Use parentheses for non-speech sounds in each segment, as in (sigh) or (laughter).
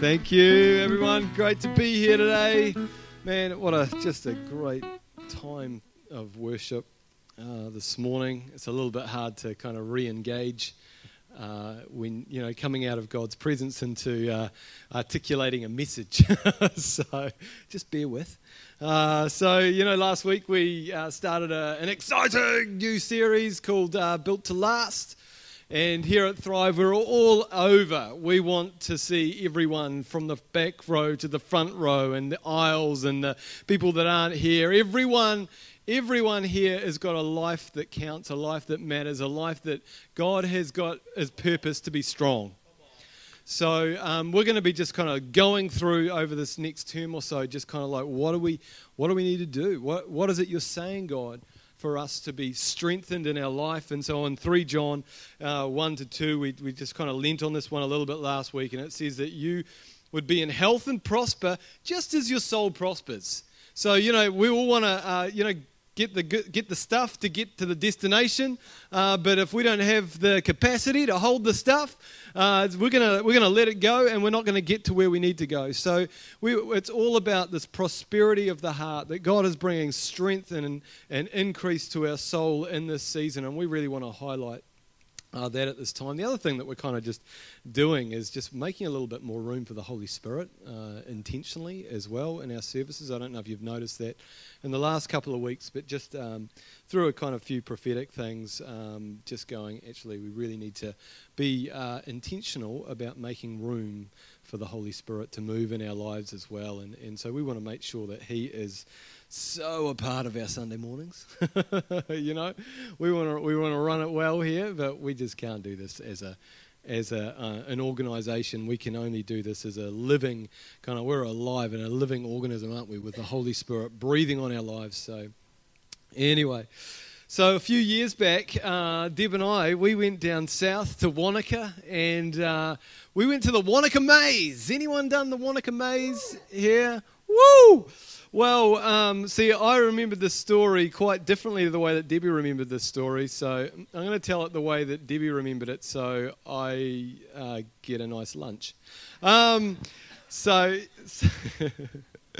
Thank you, everyone. Great to be here today. Man, what a just a great time of worship uh, this morning. It's a little bit hard to kind of re-engage uh, when you know coming out of God's presence into uh, articulating a message. (laughs) so just bear with. Uh, so you know, last week we uh, started a, an exciting new series called uh, "Built to Last." And here at Thrive, we're all over. We want to see everyone from the back row to the front row and the aisles and the people that aren't here. Everyone, everyone here has got a life that counts, a life that matters, a life that God has got as purpose to be strong. So um, we're going to be just kind of going through over this next term or so, just kind of like what do we, what do we need to do? What, what is it you're saying, God? For us to be strengthened in our life. And so on 3 John uh, 1 to 2, we, we just kind of lent on this one a little bit last week, and it says that you would be in health and prosper just as your soul prospers. So, you know, we all want to, uh, you know, get the, get the stuff to get to the destination. Uh, but if we don't have the capacity to hold the stuff, uh, we're gonna we're gonna let it go and we're not to get to where we need to go. So we, it's all about this prosperity of the heart that God is bringing strength and, and increase to our soul in this season. And we really want to highlight uh, that at this time. The other thing that we're kind of just doing is just making a little bit more room for the Holy Spirit uh, intentionally as well in our services. I don't know if you've noticed that in the last couple of weeks, but just um, through a kind of few prophetic things, um, just going, actually, we really need to be uh, intentional about making room for the Holy Spirit to move in our lives as well. And, and so we want to make sure that He is so a part of our Sunday mornings. (laughs) you know, we want to we want to run it well here, but we just can't do this as a as a, uh, an organisation. We can only do this as a living kind of. We're alive and a living organism, aren't we? With the Holy Spirit breathing on our lives. So, anyway. So a few years back, uh, Deb and I, we went down south to Wanaka, and uh, we went to the Wanaka Maze. Anyone done the Wanaka Maze here? Woo! Well, um, see, I remember this story quite differently to the way that Debbie remembered this story. So I'm going to tell it the way that Debbie remembered it so I uh, get a nice lunch. Um, so. (laughs) so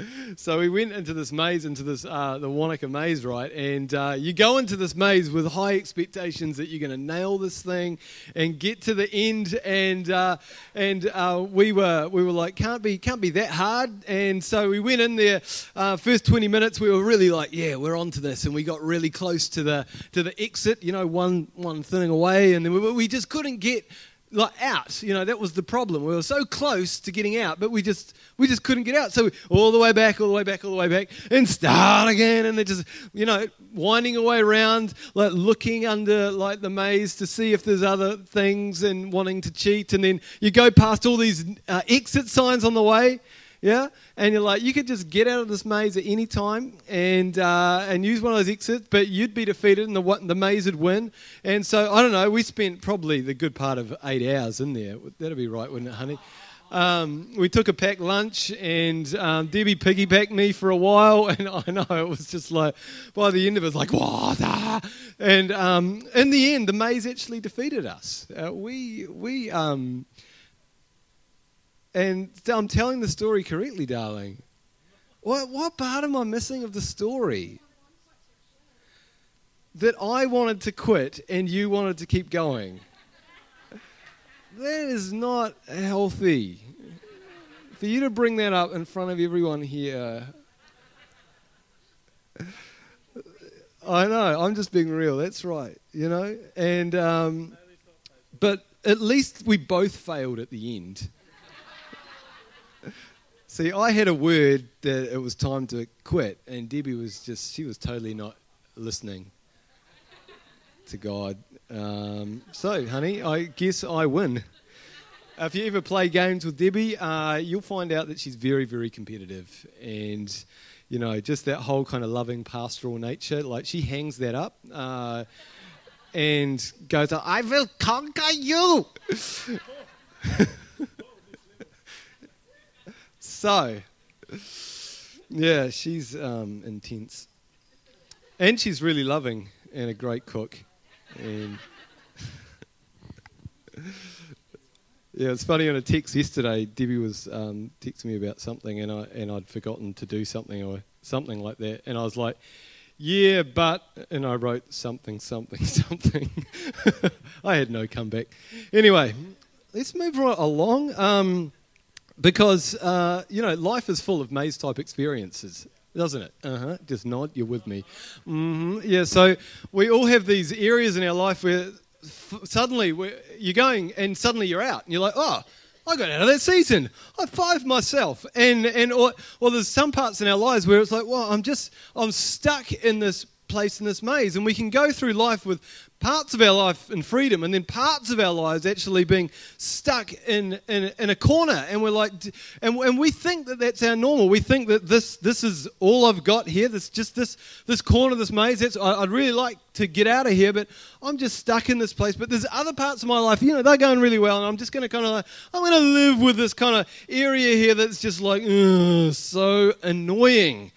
(laughs) we went into this maze, into this uh, the Wanaka maze, right? And uh, you go into this maze with high expectations that you're going to nail this thing and get to the end. And uh, and uh, we were we were like, can't be can't be that hard. And so we went in there. Uh, first 20 minutes, we were really like, yeah, we're on to this. And we got really close to the to the exit, you know, one one thing away, and then we, we just couldn't get like out. You know, that was the problem. We were so close to getting out, but we just we just couldn't get out. So all the way back, all the way back, all the way back, and start again. And they're just you know winding away around, like looking under like the maze to see if there's other things and wanting to cheat. And then you go past all these uh, exit signs on the way. Yeah, and you're like, you could just get out of this maze at any time and uh, and use one of those exits, but you'd be defeated, and the the maze would win. And so I don't know. We spent probably the good part of eight hours in there. That'd be right, wouldn't it, honey? Um, we took a packed lunch, and um, Debbie piggybacked me for a while, (laughs) and I know it was just like by the end of it, was like what? And um, in the end, the maze actually defeated us. Uh, we we um, and I'm telling the story correctly, darling. What, what part am I missing of the story? That I wanted to quit and you wanted to keep going. That is not healthy. For you to bring that up in front of everyone here. I know, I'm just being real. That's right, you know? And, um, but at least we both failed at the end. See, I had a word that it was time to quit, and Debbie was just, she was totally not listening to God. Um, so, honey, I guess I win. If you ever play games with Debbie, uh, you'll find out that she's very, very competitive. And, you know, just that whole kind of loving pastoral nature, like she hangs that up uh, and goes, I will conquer you. (laughs) So, yeah, she's um, intense. And she's really loving and a great cook. And (laughs) Yeah, it's funny on a text yesterday. Debbie was um, texting me about something, and I and I'd forgotten to do something or something like that, and I was like, "Yeah, but," and I wrote something, something, (laughs) something. (laughs) I had no comeback. Anyway, let's move right along, um, because uh, you know life is full of maze type experiences. Doesn't it? Uh huh. Just nod. You're with me. Mm-hmm. Yeah. So we all have these areas in our life where f- suddenly you're going and suddenly you're out and you're like, oh, I got out of that season. I five myself. And, and or, or there's some parts in our lives where it's like, well, I'm just, I'm stuck in this place in this maze. And we can go through life with parts of our life in freedom and then parts of our lives actually being stuck in, in, in a corner. And we're like and, and we think that that's our normal. We think that this this is all i've got here. This just this this corner this maze that's, I, i'd really like to get out of here but i'm just stuck in this place. But there's other parts of my life you know they're going really well and i'm just going to kind of like i'm going to live with this kind of area here that's just like so annoying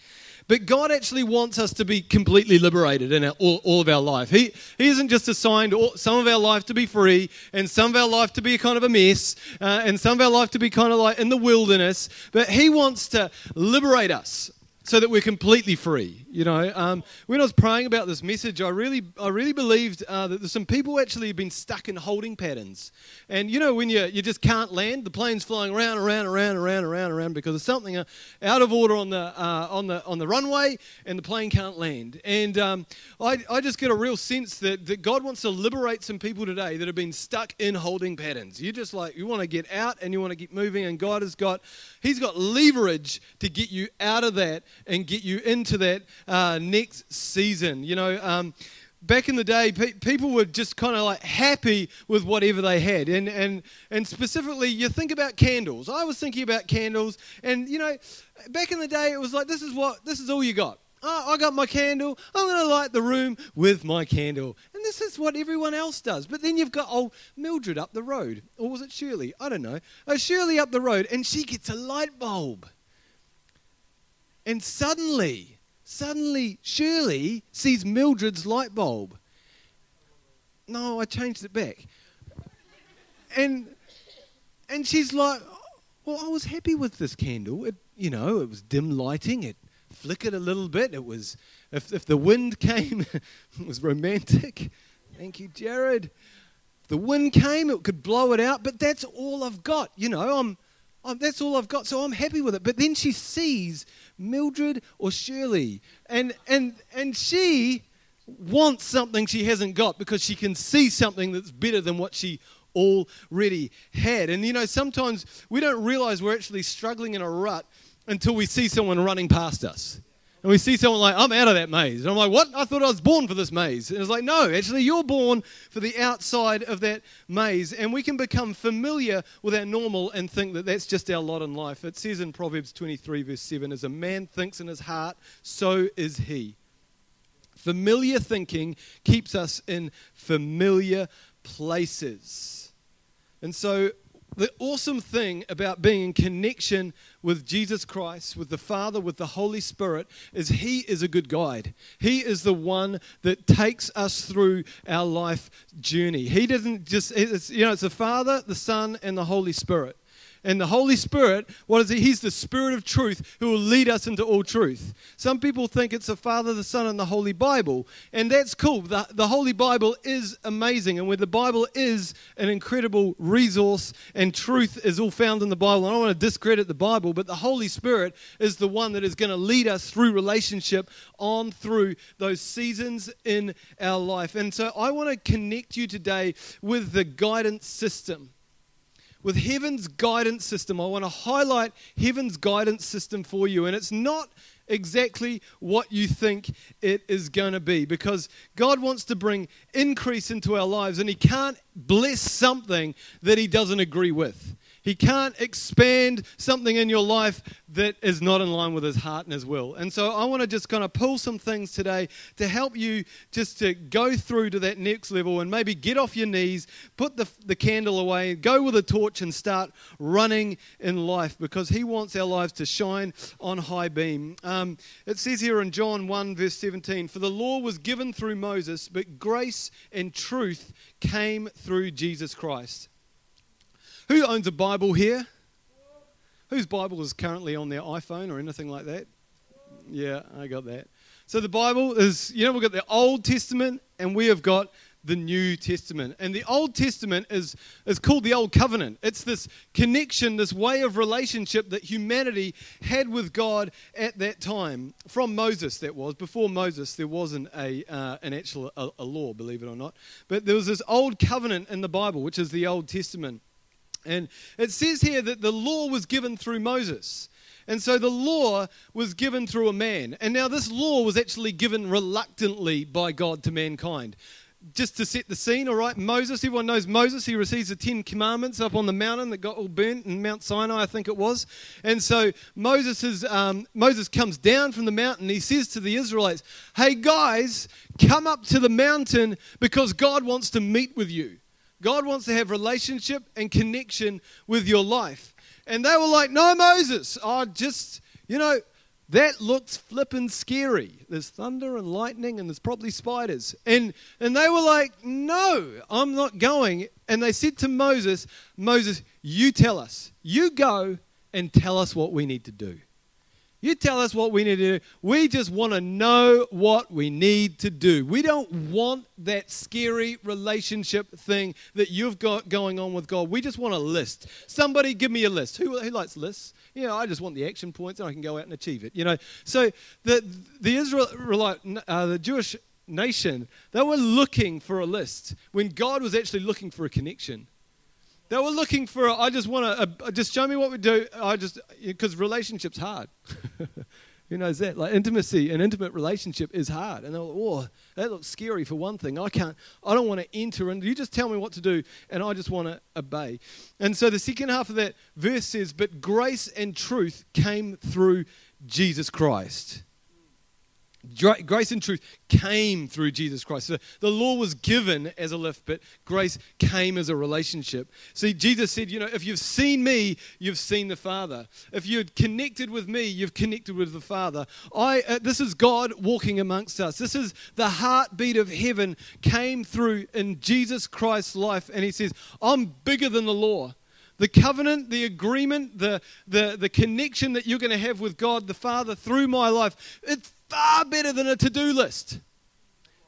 but God actually wants us to be completely liberated in our, all, all, of our life. He, he isn't just assigned all, some of our life to be free and some of our life to be kind of a mess uh, and some of our life to be kind of like in the wilderness, but He wants to liberate us so that we're completely free. You know, um, when I was praying about this message, I really, I really believed uh, that there's some people actually have been stuck in holding patterns. And you know, when you, you just can't land, the plane's flying around, around, around, around, around, around because there's something uh, out of order on the uh, on the on the runway, and the plane can't land. And um, I, I just get a real sense that, that God wants to liberate some people today that have been stuck in holding patterns. You just like you want to get out and you want to keep moving, and God has got He's got leverage to get you out of that and get you into that uh, next season. You know, um, back in the day, pe- people were just kind of like happy with whatever they had. And, and, and specifically, you think about candles. I was thinking about candles, and you know, back in the day, it was like, this is what, this is all you got. Oh, I got my candle. I'm going to light the room with my candle. And this is what everyone else does. But then you've got old Mildred up the road. Or was it Shirley? I don't know. Oh, Shirley up the road, and she gets a light bulb. And suddenly, Suddenly, Shirley sees Mildred's light bulb. No, I changed it back. And and she's like, "Well, I was happy with this candle. It, you know, it was dim lighting. It flickered a little bit. It was if if the wind came, (laughs) it was romantic. Thank you, Jared. If the wind came, it could blow it out. But that's all I've got. You know, I'm, I'm that's all I've got. So I'm happy with it. But then she sees Mildred or Shirley. And, and, and she wants something she hasn't got because she can see something that's better than what she already had. And you know, sometimes we don't realize we're actually struggling in a rut until we see someone running past us and we see someone like, I'm out of that maze. And I'm like, what? I thought I was born for this maze. And it's like, no, actually, you're born for the outside of that maze. And we can become familiar with our normal and think that that's just our lot in life. It says in Proverbs 23, verse 7, as a man thinks in his heart, so is he. Familiar thinking keeps us in familiar places. And so the awesome thing about being in connection with Jesus Christ, with the Father, with the Holy Spirit, is He is a good guide. He is the one that takes us through our life journey. He doesn't just, you know, it's the Father, the Son, and the Holy Spirit. And the Holy Spirit, what is he? He's the Spirit of truth who will lead us into all truth. Some people think it's the Father, the Son, and the Holy Bible. And that's cool. The, the Holy Bible is amazing. And where the Bible is an incredible resource and truth is all found in the Bible. I don't want to discredit the Bible, but the Holy Spirit is the one that is going to lead us through relationship on through those seasons in our life. And so I want to connect you today with the guidance system with heaven's guidance system. I want to highlight heaven's guidance system for you. And it's not exactly what you think it is going to be because God wants to bring increase into our lives and He can't bless something that He doesn't agree with. He can't expand something in your life that is not in line with his heart and his will. And so I want to just kind of pull some things today to help you just to go through to that next level and maybe get off your knees, put the, the candle away, go with a torch and start running in life because he wants our lives to shine on high beam. Um, it says here in John 1, verse 17 For the law was given through Moses, but grace and truth came through Jesus Christ. Who owns a Bible here? Whose Bible is currently on their iPhone or anything like that? Yeah, I got that. So the Bible is, you know, we've got the Old Testament and we have got the New Testament. And the Old Testament is, is called the Old Covenant. It's this connection, this way of relationship that humanity had with God at that time. From Moses, that was. Before Moses, there wasn't a, uh, an actual a, a law, believe it or not. But there was this Old Covenant in the Bible, which is the Old Testament. And it says here that the law was given through Moses. And so the law was given through a man. And now this law was actually given reluctantly by God to mankind just to set the scene, all right, Moses, everyone knows Moses. He receives the Ten Commandments up on the mountain that got all burnt in Mount Sinai, I think it was. And so Moses, is, um, Moses comes down from the mountain. He says to the Israelites, Hey guys, come up to the mountain because God wants to meet with you. God wants to have relationship and connection with your life. And they were like, No, Moses, oh, just, you know, that looks flippin' scary. There's thunder and lightning, and there's probably spiders. And, and they were like, No, I'm not going. And they said to Moses, Moses, you tell us. You go and tell us what we need to do. You tell us what we need to do. We just want to know what we need to do. We don't want that scary relationship thing that you've got going on with God. We just want a list. Somebody give me a list. Who, who likes lists? You know, I just want the action points and I can go out and achieve it. You know, so the the Israelite, uh, the Jewish nation, they were looking for a list when God was actually looking for a connection. They were looking for, a, I just want to, uh, just show me what we do. I just, because relationship's hard. (laughs) Who knows that? Like intimacy, an intimate relationship is hard. And they're like, oh, that looks scary for one thing. I can't, I don't want to enter and you just tell me what to do and I just want to obey. And so the second half of that verse says, but grace and truth came through Jesus Christ. Grace and truth came through Jesus Christ. So the law was given as a lift, but grace came as a relationship. See, Jesus said, you know, if you've seen me, you've seen the Father. If you're connected with me, you've connected with the Father. I, uh, this is God walking amongst us. This is the heartbeat of heaven came through in Jesus Christ's life. And he says, I'm bigger than the law the covenant, the agreement, the, the, the connection that you're going to have with God the Father through my life, it's far better than a to do list.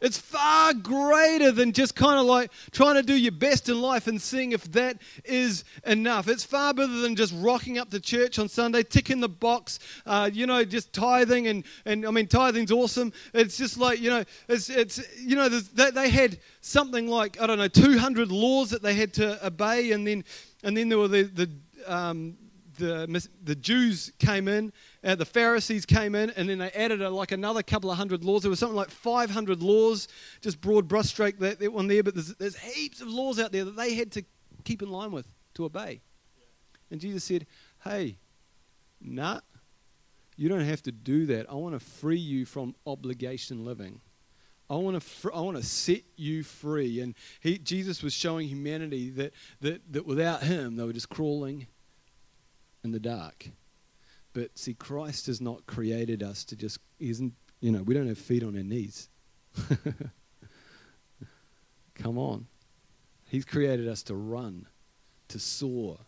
It's far greater than just kind of like trying to do your best in life and seeing if that is enough. It's far better than just rocking up to church on Sunday, ticking the box, uh, you know, just tithing. And, and I mean, tithing's awesome. It's just like, you know, it's, it's you know, they, they had something like, I don't know, 200 laws that they had to obey. And then, and then there were the, the, um, the, the Jews came in, uh, the Pharisees came in, and then they added a, like another couple of hundred laws. There was something like 500 laws, just broad brushstroke that, that one there, but there's, there's heaps of laws out there that they had to keep in line with, to obey. And Jesus said, Hey, nah, you don't have to do that. I want to free you from obligation living. I want to I want to set you free. And he, Jesus was showing humanity that, that, that without him, they were just crawling in the dark. But see, Christ has not created us to just, isn't, you know, we don't have feet on our knees. (laughs) Come on. He's created us to run, to soar.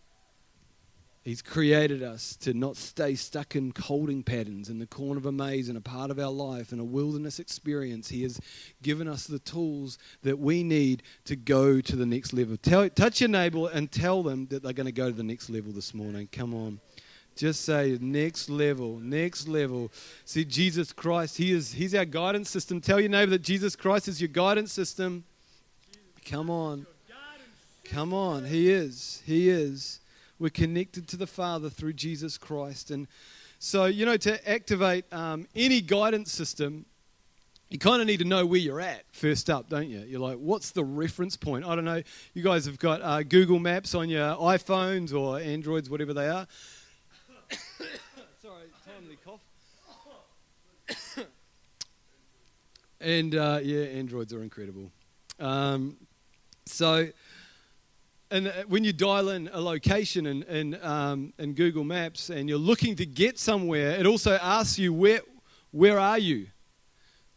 He's created us to not stay stuck in holding patterns in the corner of a maze in a part of our life in a wilderness experience. He has given us the tools that we need to go to the next level. Tell, touch your neighbor and tell them that they're going to go to the next level this morning. Come on. Just say next level, next level. See, Jesus Christ, He is He's our guidance system. Tell your neighbor that Jesus Christ is your guidance system. Come on. Come on. He is. He is. We're connected to the Father through Jesus Christ. And so, you know, to activate um, any guidance system, you kind of need to know where you're at first up, don't you? You're like, what's the reference point? I don't know. You guys have got uh, Google Maps on your iPhones or Androids, whatever they are. (coughs) Sorry, timely cough. (coughs) and uh, yeah, Androids are incredible. Um, so and uh, when you dial in a location in, in, um, in Google Maps and you're looking to get somewhere, it also asks you, where, where are you?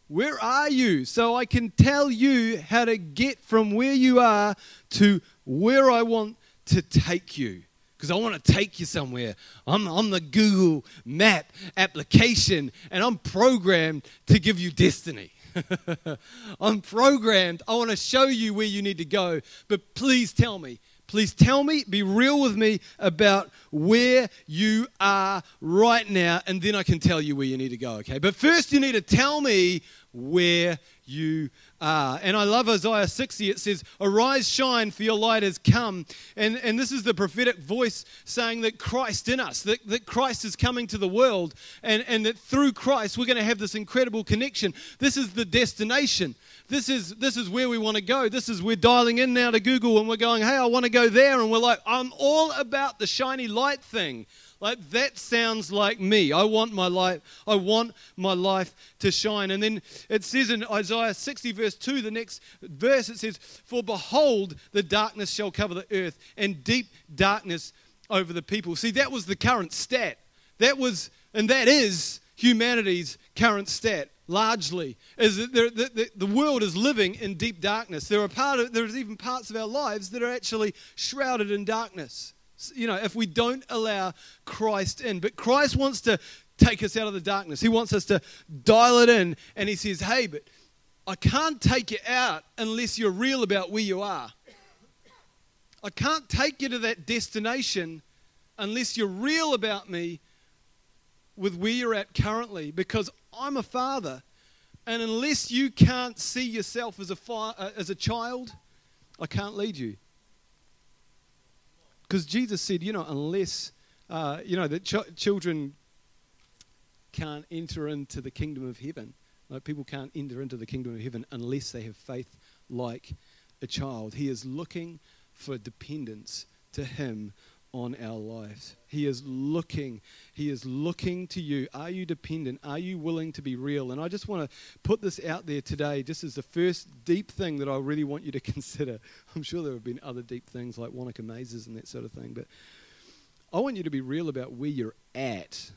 Where are you? So I can tell you how to get from where you are to where I want to take you because I want to take you somewhere. I'm, I'm the Google Map application, and I'm programmed to give you destiny. (laughs) I'm programmed. I want to show you where you need to go. But please tell me, please tell me, be real with me about where you are right now, and then I can tell you where you need to go, okay? But first, you need to tell me where you are. And I love Isaiah 60. It says, Arise, shine, for your light has come. And, and this is the prophetic voice saying that Christ in us, that, that Christ is coming to the world, and, and that through Christ we're going to have this incredible connection. This is the destination. This is, this is where we want to go. This is, we're dialing in now to Google and we're going, hey, I want to go there. And we're like, I'm all about the shiny light thing. Like that sounds like me. I want my life, I want my life to shine. And then it says in Isaiah 60, verse 2, the next verse, it says, For behold, the darkness shall cover the earth, and deep darkness over the people. See, that was the current stat. That was, and that is humanity's current stat largely is that the, the, the, world is living in deep darkness there are part of, there's even parts of our lives that are actually shrouded in darkness you know, if we don't allow Christ in. But Christ wants to take us out of the darkness. He wants us to dial it in. And He says, hey, but I can't take you out unless you're real about where you are. I can't take you to that destination unless you're real about me with where you're at currently because I'm a father. And unless you can't see yourself as a, fi- uh, as a child, I can't lead you. Because Jesus said, you know, unless, uh, you know, that ch- children can't enter into the kingdom of heaven. Like people can't enter into the kingdom of heaven unless they have faith like a child. He is looking for dependence to Him on our lives. He is looking. He is looking to you. Are you dependent? Are you willing to be real? And I just want to put this out there today, just as the first deep thing that I really want you to (laughs) consider. I'm sure there have been other deep things like Wanaka mazes and that sort of thing, but I want you to be real about where you're at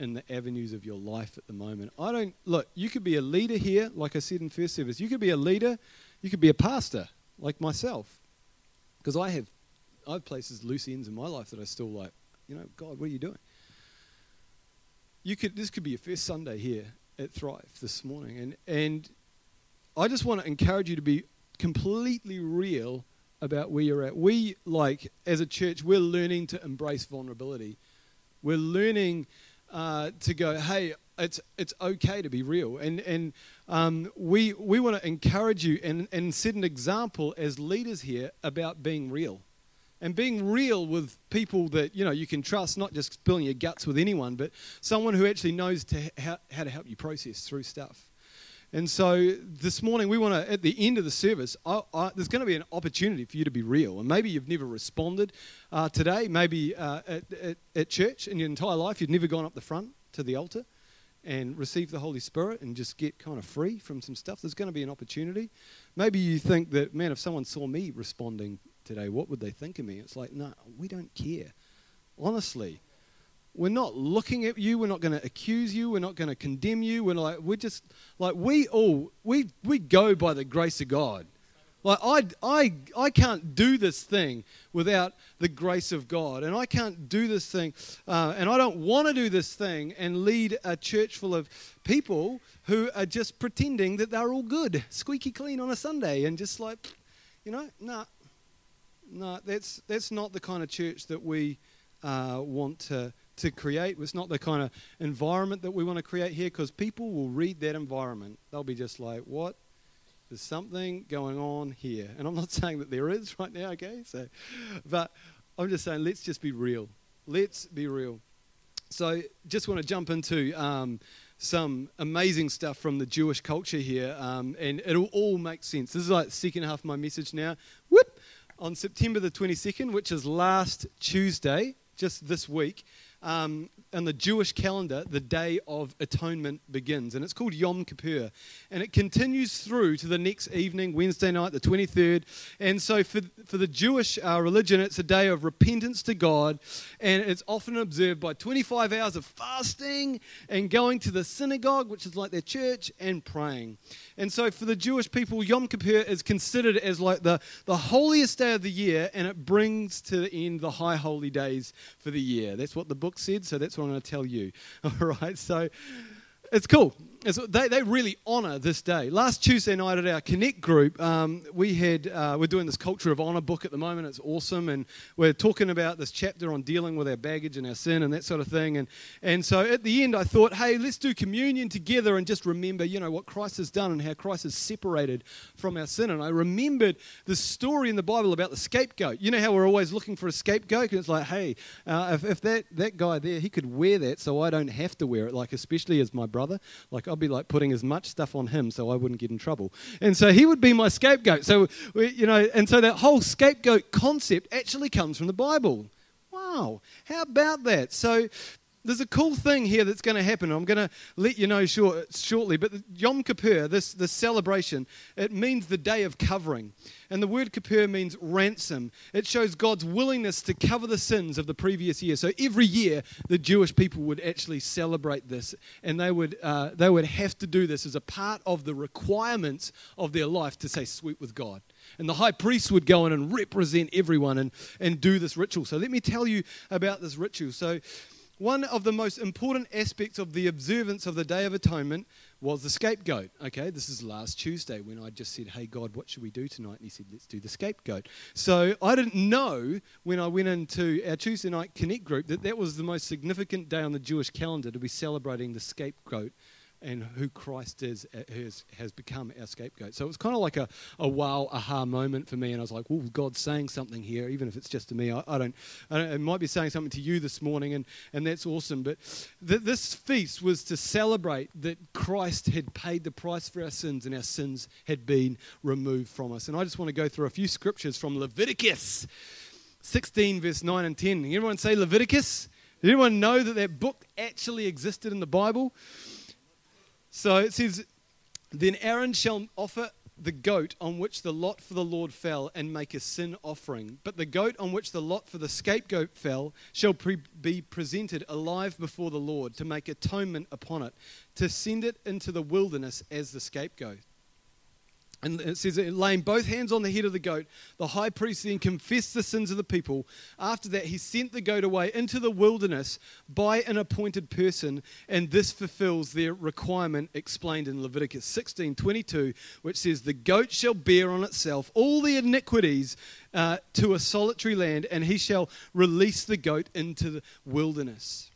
in the avenues of your life at the moment. I don't look, you could be a leader here, like I said in first service. You could be a leader, you could be a pastor, like myself. Because I have I have places, loose ends in my life that I still like, you know, God, what are you doing? You could, this could be your first Sunday here at Thrive this morning. And, and I just want to encourage you to be completely real about where you're at. We, like, as a church, we're learning to embrace vulnerability. We're learning uh, to go, hey, it's, it's okay to be real. And, and um, we, we want to encourage you and, and set an example as leaders here about being real and being real with people that you know you can trust not just spilling your guts with anyone but someone who actually knows to ha- how to help you process through stuff. And so this morning we want to at the end of the service I, I, there's going to be an opportunity for you to be real. And maybe you've never responded uh, today maybe uh, at, at, at church in your entire life you've never gone up the front to the altar and receive the Holy Spirit and just get kind of free from some stuff, there's going to be an opportunity. Maybe you think that, man, if someone saw me responding today, what would they think of me? It's like, no, we don't care. Honestly, we're not looking at you. We're not going to accuse you. We're not going to condemn you. We're like, we're just like we all we we go by the grace of God. Like I I I can't do this thing without the grace of God, and I can't do this thing, uh, and I don't want to do this thing and lead a church full of people who are just pretending that they're all good, squeaky clean on a Sunday, and just like, you know, nah, no, that's, that's not the kind of church that we uh, want to, to create. It's not the kind of environment that we want to create here because people will read that environment. They'll be just like, what? There's something going on here. And I'm not (laughs) saying that there is right now, okay? So, but I'm just saying, let's just be real. Let's be real. So, just want to jump into um, some amazing stuff from the Jewish culture here, um, and it'll all make sense. This is like the second half of my message now. Whoop! On September the 22nd, which is last Tuesday, just this week, um, on the Jewish calendar, the Day of Atonement begins, and it's called Yom Kippur, and it continues through to the next evening, Wednesday night, the 23rd. And so, for for the Jewish uh, religion, it's a day of repentance to God, and it's often observed by 25 hours of fasting and going to the synagogue, which is like their church, and praying. And so, for the Jewish people, Yom Kippur is considered as like the the holiest day of the year, and it brings to the end the high holy days for the year. That's what the book said, so that's what I'm going to tell you. (laughs) All right, so it's cool. It's, they, they really honour this day. Last Tuesday night at our Connect group, um, we had uh, we're doing this Culture of Honour book at the moment. It's awesome, and we're talking about this chapter on dealing with our baggage and our sin and that sort of thing. And and so at the end, I thought, hey, let's do communion together and just remember, you know, what Christ has done and how Christ has separated from our sin. And I remembered the story in the Bible about the scapegoat. You know how we're always looking for a scapegoat, and it's like, hey, uh, if, if that that guy there, he could wear that, so I don't have to wear it. Like especially as my brother, like I'll be like putting as much stuff on him so I wouldn't get in trouble. And so he would be my scapegoat. So, we, you know, and so that whole scapegoat concept actually comes from the Bible. Wow, how about that? So there's a cool thing here that's going to happen. I'm going to let you know short, shortly. But Yom Kippur, this, this celebration, it means the day of covering. And the word Kippur means ransom. It shows God's willingness to cover the sins of the previous year. So every year, the Jewish people would actually celebrate this. And they would, uh, they would have to do this as a part of the requirements of their life to say sweet with God. And the high priest would go in and represent everyone and, and do this ritual. So let me tell you about this ritual. So one of the most important aspects of the observance of the Day of Atonement was the scapegoat. Okay, this is last Tuesday when I just said, Hey, God, what should we do tonight? And He said, Let's do the scapegoat. So I didn't know when I went into our Tuesday night Connect group that that was the most significant day on the Jewish calendar to be celebrating the scapegoat and who Christ is uh, has, has become our scapegoat. So it was kind of like a, a wow aha moment for me, and I was like, "Well, God's saying something here, even if it's just to me. I, I, don't, I don't, It might be saying something to you this morning, and and that's awesome. But th- this feast was to celebrate that Christ had paid the price for our sins, and our sins had been removed from us. And I just want to go through a few scriptures from Leviticus 16, verse 9 and 10. Anyone say Leviticus? Did anyone know that that book actually existed in the Bible? So it says, Then Aaron shall offer the goat on which the lot for the Lord fell and make a sin offering. But the goat on which the lot for the scapegoat fell shall pre- be presented alive before the Lord to make atonement upon it, to send it into the wilderness as the scapegoat. And it says, laying both hands on the head of the goat, the high priest then confessed the sins of the people. After that, he sent the goat away into the wilderness by an appointed person, and this fulfills their requirement explained in Leviticus 16 22, which says, The goat shall bear on itself all the iniquities uh, to a solitary land, and he shall release the goat into the wilderness.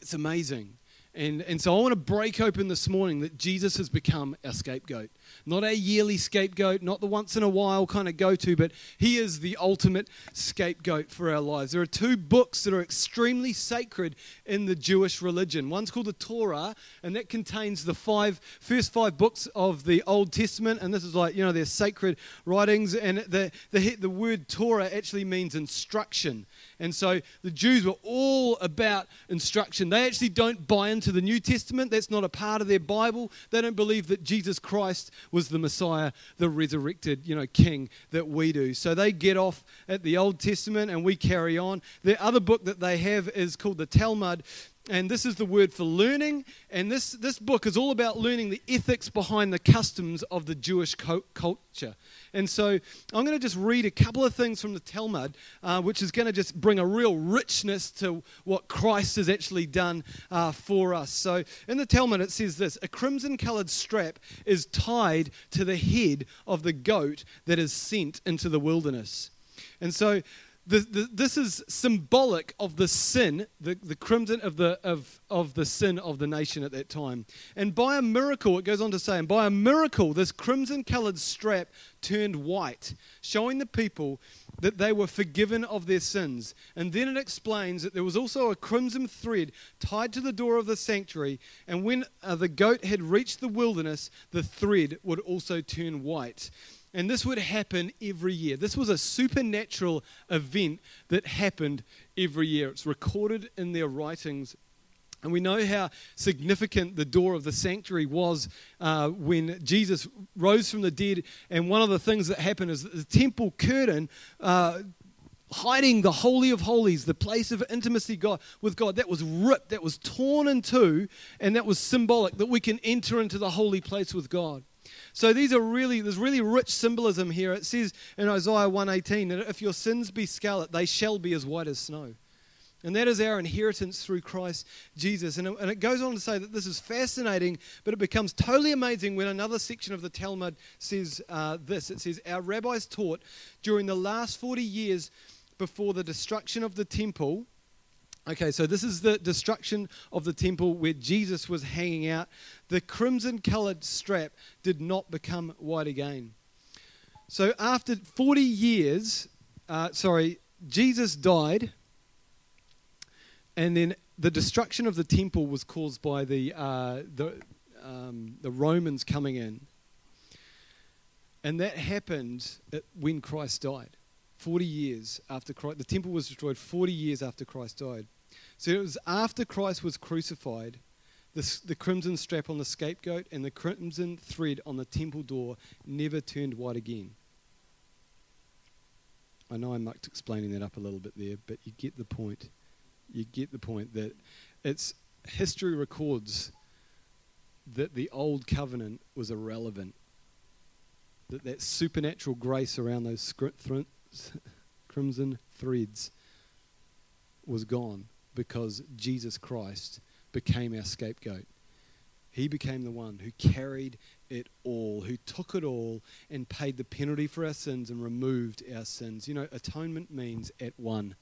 It's amazing. And, and so I want to break open this morning that Jesus has become our scapegoat. Not our yearly scapegoat, not the once in a while kind of go to, but He is the ultimate scapegoat for our lives. There are two books that are extremely sacred in the Jewish religion. One's called the Torah, and that contains the five first five books of the Old Testament, and this is like, you know, their sacred writings. And the, the, the word Torah actually means instruction. And so the Jews were all about instruction. They actually don't buy into the New Testament, that's not a part of their Bible. They don't believe that Jesus Christ was the Messiah, the resurrected, you know, king that we do. So they get off at the Old Testament and we carry on. The other book that they have is called the Talmud, and this is the word for learning. And this, this book is all about learning the ethics behind the customs of the Jewish co- culture. And so I'm going to just read a couple of things from the Talmud, uh, which is going to just bring a real richness to what Christ has actually done uh, for us. So in the Talmud, it says this A crimson colored strap is tied to the head of the goat that is sent into the wilderness. And so the, the, this is symbolic of the sin, the, the crimson of the, of, of the sin of the nation at that time. And by a miracle, it goes on to say, and by a miracle, this crimson colored strap turned white, showing the people that they were forgiven of their sins. And then it explains that there was also a crimson thread tied to the door of the sanctuary, and when uh, the goat had reached the wilderness, the thread would also turn white. And this would happen every year. This was a supernatural event that happened every year. It's recorded in their writings. And we know how significant the door of the sanctuary was uh, when Jesus rose from the dead. And one of the things that happened is the temple curtain uh, hiding the holy of holies, the place of intimacy God, with God, that was ripped, that was torn in two, and that was symbolic that we can enter into the holy place with God. So these are really there's really rich symbolism here. It says in Isaiah 118 that if your sins be scarlet, they shall be as white as snow. And that is our inheritance through Christ Jesus. And it, goes on to say that this is fascinating, but it becomes totally amazing when another section of the Talmud says uh, this. It says, Our rabbis taught during the last 40 years before the destruction of the temple. Okay, so this is the destruction of the temple where Jesus was hanging out. The crimson colored strap did not become white again. So after 40 years, uh, sorry, Jesus died, and then the destruction of the temple was caused by the, uh, the, um, the Romans coming in. And that happened when Christ died. 40 years after Christ, the temple was destroyed 40 years after Christ died. So it was after Christ was crucified, the, the crimson strap on the scapegoat and the crimson thread on the temple door never turned white again. I know I mucked explaining that up a little bit there, but you get the point. You get the point that it's history records that the old covenant was irrelevant. That that supernatural grace around those (laughs) crimson threads was gone because Jesus Christ became our scapegoat. He became the one who carried it all, who took it all and paid the penalty for our sins and removed our sins. You know, atonement means at one.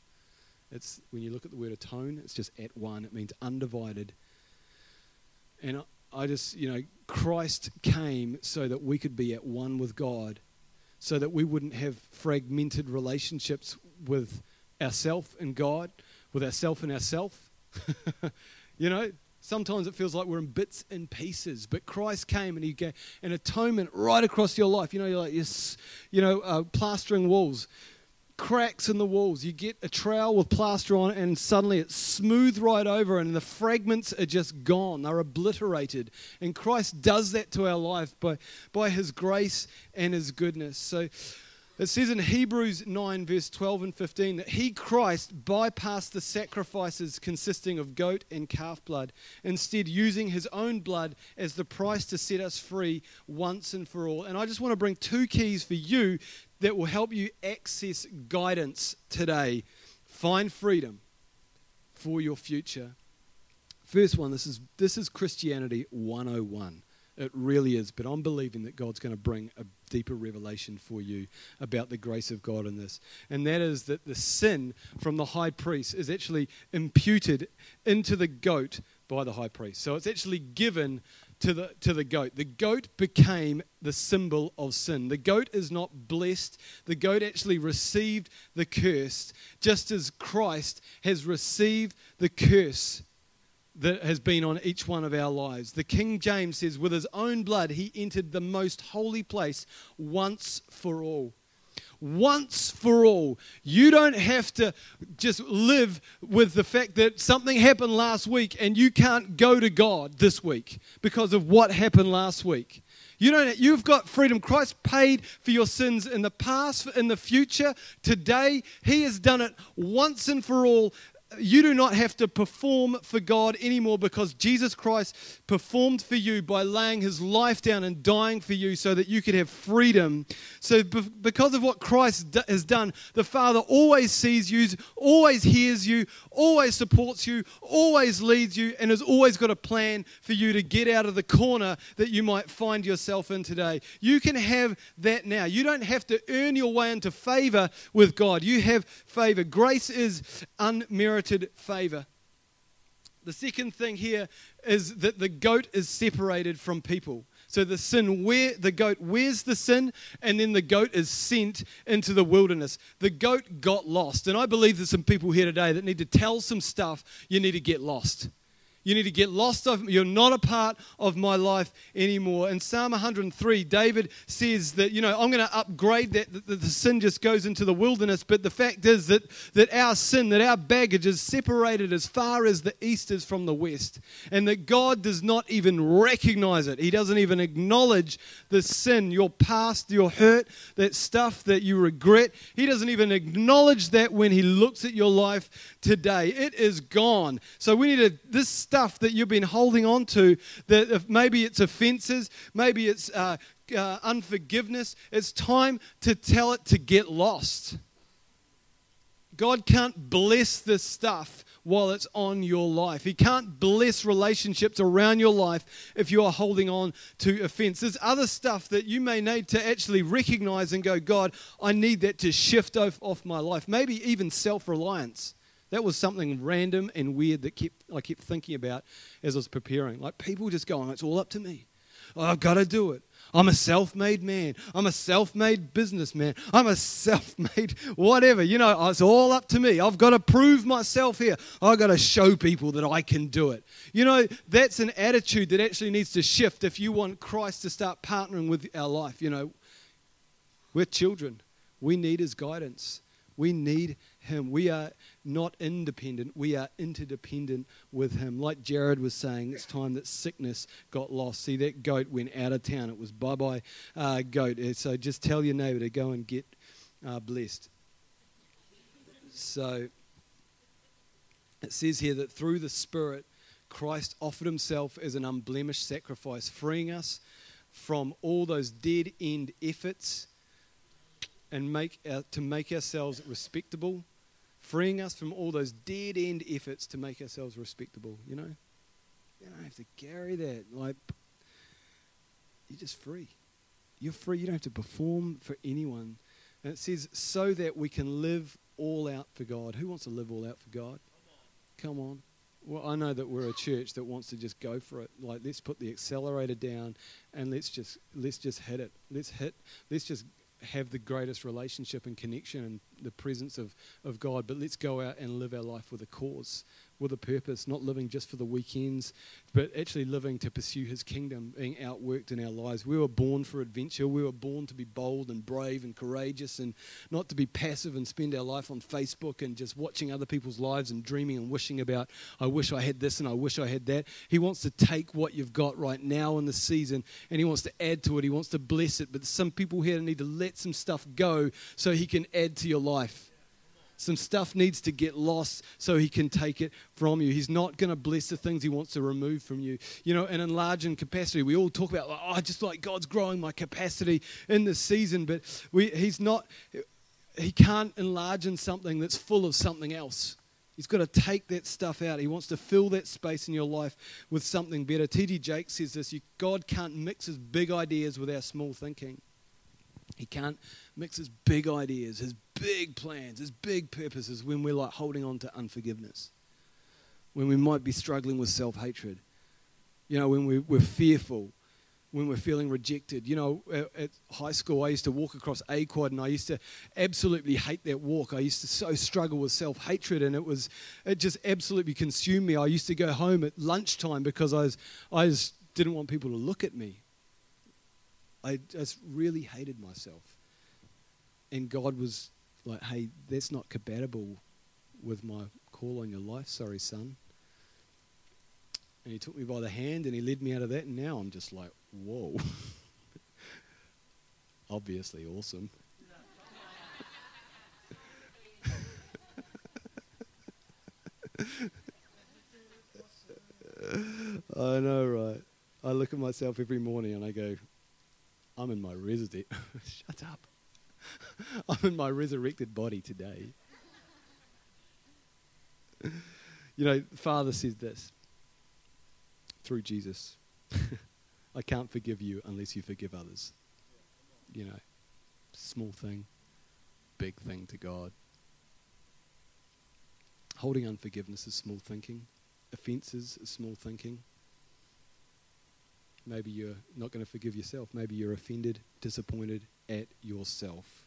It's when you look at the word atone, it's just at one. It means undivided. And I, I just, you know, Christ came so that we could be at one with God so that we wouldn't have fragmented relationships with ourself and God, with ourself and ourself. (laughs) you know, sometimes it feels like we're in bits and pieces, but Christ came and He gave an atonement right across your life. You know, you're like, yes, you know, uh, plastering walls cracks in the walls. You get a trowel with plaster on it, and suddenly it's smooth right over, and the fragments are just gone. They're obliterated. And Christ does that to our life by, by his grace and his goodness. So it says in Hebrews 9, verse 12 and 15, that he, Christ, bypassed the sacrifices consisting of goat and calf blood, instead, using his own blood as the price to set us free once and for all. And I just want to bring two keys for you that will help you access guidance today. Find freedom for your future. First one, this is this is Christianity 101. It really is, but I'm believing that God's going to bring a deeper revelation for you about the grace of God in this. And that is that the sin from the high priest is actually imputed into the goat by the high priest. So it's actually given to the, to the goat. The goat became the symbol of sin. The goat is not blessed. The goat actually received the curse, just as Christ has received the curse that has been on each one of our lives. The King James says, with his own blood, he entered the most holy place once for all once for all. You don't have to just live with the fact that something happened last week and you can't go to God this week because of what happened last week. You don't, you've got freedom. Christ paid for your sins in the past, in the future, today. He has done it once and for all you do not have to perform for God anymore because Jesus Christ performed for you by laying his life down and dying for you so that you could have freedom. So, because of what Christ has done, the Father always sees you, always hears you, always supports you, always leads you, and has always got a plan for you to get out of the corner that you might find yourself in today. You can have that now. You don't have to earn your way into favor with God. You have favor. Grace is unmerited unmerited favor. The second thing here is that the goat is separated from people. So the sin where the goat wears the sin, and then the goat is sent into the wilderness. The goat got lost. And I believe there's some people here today that need to tell some stuff you need to get lost. You need to get lost of you're not a part of my life anymore. In Psalm 103, David says that, you know, I'm going to upgrade that, that the sin just goes into the wilderness, but the fact is that, that our sin, that our baggage is separated as far as the east is from the west. And that God does not even recognize it. He doesn't even acknowledge the sin, your past, your hurt, that stuff that you regret. He doesn't even acknowledge that when he looks at your life today. It is gone. So we need to, this stuff that you've been holding on to, that maybe it's offenses, maybe it's uh, uh, unforgiveness, it's time to tell it to get lost. God can't bless this stuff while it's on your life. He can't bless relationships around your life if you are holding on to offense. There's other stuff that you may need to actually recognize and go, God, I need that to shift off, off my life. Maybe even self reliance. That was something random and weird that kept, I kept thinking about as I was preparing. Like people just going, oh, it's all up to me. Oh, I've got to do it. I'm a self made man. I'm a self made businessman. I'm a self made (laughs) whatever. You know, oh, it's all up to me. I've got to prove myself here. I've got to show people that I can do it. You know, that's an attitude that actually needs to shift if you want Christ to start partnering with our life. You know, we're children, we need his guidance. We need him. We are not independent, we are interdependent with Him. Like Jared was saying, it's time that sickness got lost. See, that goat went out of town. It was bye bye, uh, goat. Uh, so just tell your neighbor to go and get uh, blessed. So it says here that through the Spirit, Christ offered Himself as an unblemished sacrifice, freeing us from all those dead end efforts and make our, to make ourselves respectable freeing us from all those dead end efforts to make ourselves respectable, you know? You don't have to carry that. Like, you're just free. You're free. You don't have to perform for anyone. And it says, so that we can live all out for God. Who wants to live all out for God? Come on. Well, I know that we're a church that wants to just go for it. Like, let's put the accelerator down and let's just let's just hit it. Let's hit. Let's just have the greatest relationship and connection and the presence of, of God, but let's go out and live our life with a cause with a purpose, not living just for the weekends, but actually living to pursue His kingdom, being outworked in our lives. We were born for adventure. We were born to be bold and brave and courageous and not to be passive and spend our life on Facebook and just watching other people's lives and dreaming and wishing about, I wish I had this and I wish I had that. He wants to take what you've got right now in the season and He wants to add to it. He wants to bless it. But some people here need to let some stuff go so He can add to your life. Some stuff needs to get lost so he can take it from you. He's not going to bless the things he wants to remove from you. You know, and enlarge in capacity. We all talk about, oh, just like God's growing my capacity in this season, but we, he's not, he can't enlarge in something that's full of something else. He's got to take that stuff out. He wants to fill that space in your life with something better. T.D. Jakes says this God can't mix his big ideas with our small thinking. He can't mix his big ideas, his big plans, his big purposes when we're like holding on to unforgiveness, when we might be struggling with self hatred, you know, when we, we're fearful, when we're feeling rejected. You know, at, at, high school, I used to walk across A quad and I used to absolutely hate that walk. I used to so struggle with self hatred and it was, it just absolutely consumed me. I used to go home at lunchtime because I, was, I just didn't want people to look at me. I just really hated myself. And God was like, hey, that's not compatible with my call on your life. Sorry, son. And he took me by the hand and he led me out of that. And now I'm just like, whoa. (laughs) Obviously awesome. (laughs) I know, right? I look at myself every morning and I go, I'm in my resident. (laughs) Shut up. (laughs) I'm in my resurrected body today. you know, Father says this through Jesus (laughs) I can't forgive you unless you forgive others. You know, small thing, big thing to God. Holding unforgiveness is small thinking, offenses is small thinking. Maybe you're not going to forgive yourself. Maybe you're offended, disappointed at yourself.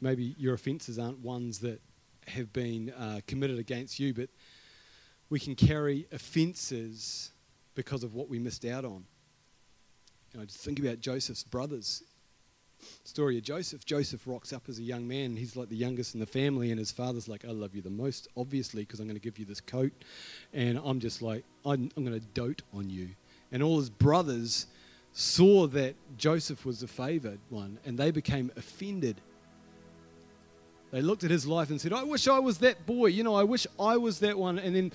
Maybe your offenses aren't ones that have been uh, committed against you, but we can carry offenses because of what we missed out on. You know, just think about Joseph's brothers. Story of Joseph. Joseph rocks up as a young man. He's like the youngest in the family, and his father's like, I love you the most, obviously, because I'm going to give you this coat. And I'm just like, I'm, I'm going to dote on you. And all his brothers saw that Joseph was the favored one, and they became offended. They looked at his life and said, I wish I was that boy. You know, I wish I was that one. And then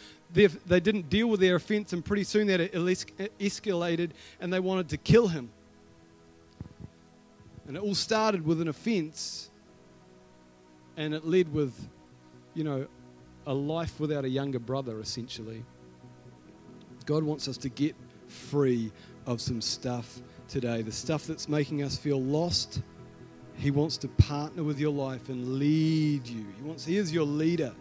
they didn't deal with their offense, and pretty soon that escalated, and they wanted to kill him. And it all started with an offense, and it led with, you know, a life without a younger brother, essentially. God wants us to get free of some stuff today. The stuff that's making us feel lost. He wants to partner with your life and lead you. He wants he is your leader.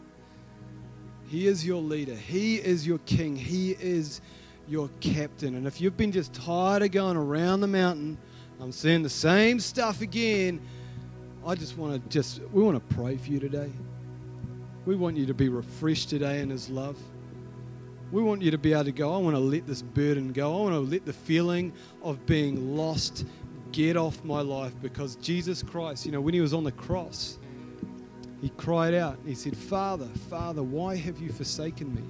He is your leader. He is your king. He is your captain. And if you've been just tired of going around the mountain, I'm seeing the same stuff again. I just want to just we want to pray for you today. We want you to be refreshed today in his love. We want you to be able to go, I want to let this burden go. I want to let the feeling of being lost get off my life because Jesus Christ, you know, when he was on the cross, he cried out. He said, Father, Father, why have you forsaken me?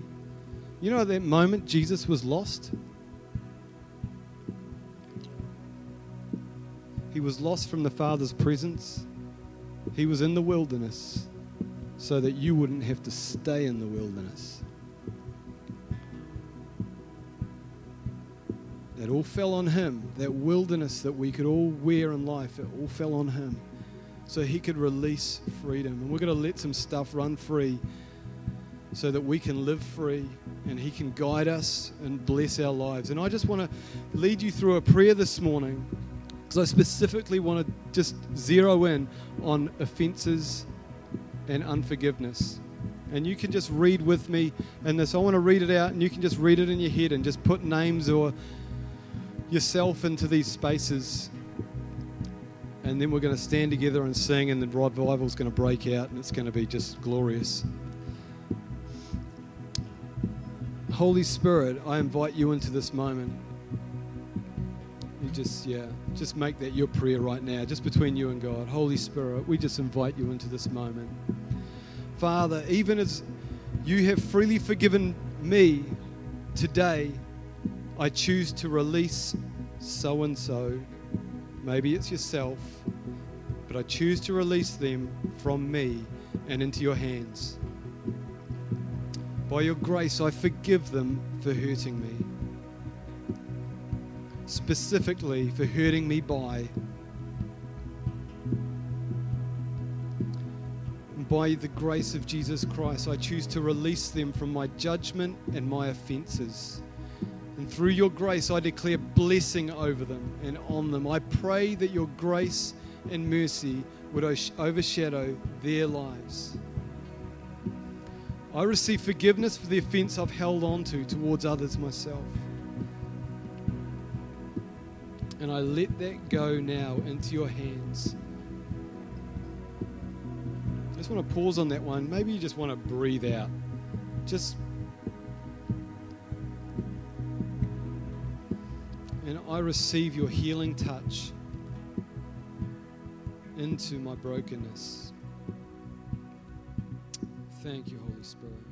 You know, at that moment, Jesus was lost. He was lost from the Father's presence. He was in the wilderness so that you wouldn't have to stay in the wilderness. It all fell on him. That wilderness that we could all wear in life, it all fell on him. So he could release freedom. And we're going to let some stuff run free so that we can live free and he can guide us and bless our lives. And I just want to lead you through a prayer this morning because I specifically want to just zero in on offenses and unforgiveness. And you can just read with me in this. I want to read it out, and you can just read it in your head and just put names or yourself into these spaces. And then we're going to stand together and sing, and the revival is going to break out, and it's going to be just glorious. Holy Spirit, I invite you into this moment. You just, yeah, just make that your prayer right now, just between you and God. Holy Spirit, we just invite you into this moment. Father, even as you have freely forgiven me today, I choose to release so and so. Maybe it's yourself, but I choose to release them from me and into your hands. By your grace, I forgive them for hurting me, specifically for hurting me by. by the grace of Jesus Christ, I choose to release them from my judgment and my offenses. And through your grace, I declare blessing over them and on them. I pray that your grace and mercy would overshadow their lives. I receive forgiveness for the offense I've held on to towards others myself. And I let that go now into your hands. I just want to pause on that one. Maybe you just want to breathe out. Just I receive your healing touch into my brokenness. Thank you, Holy Spirit.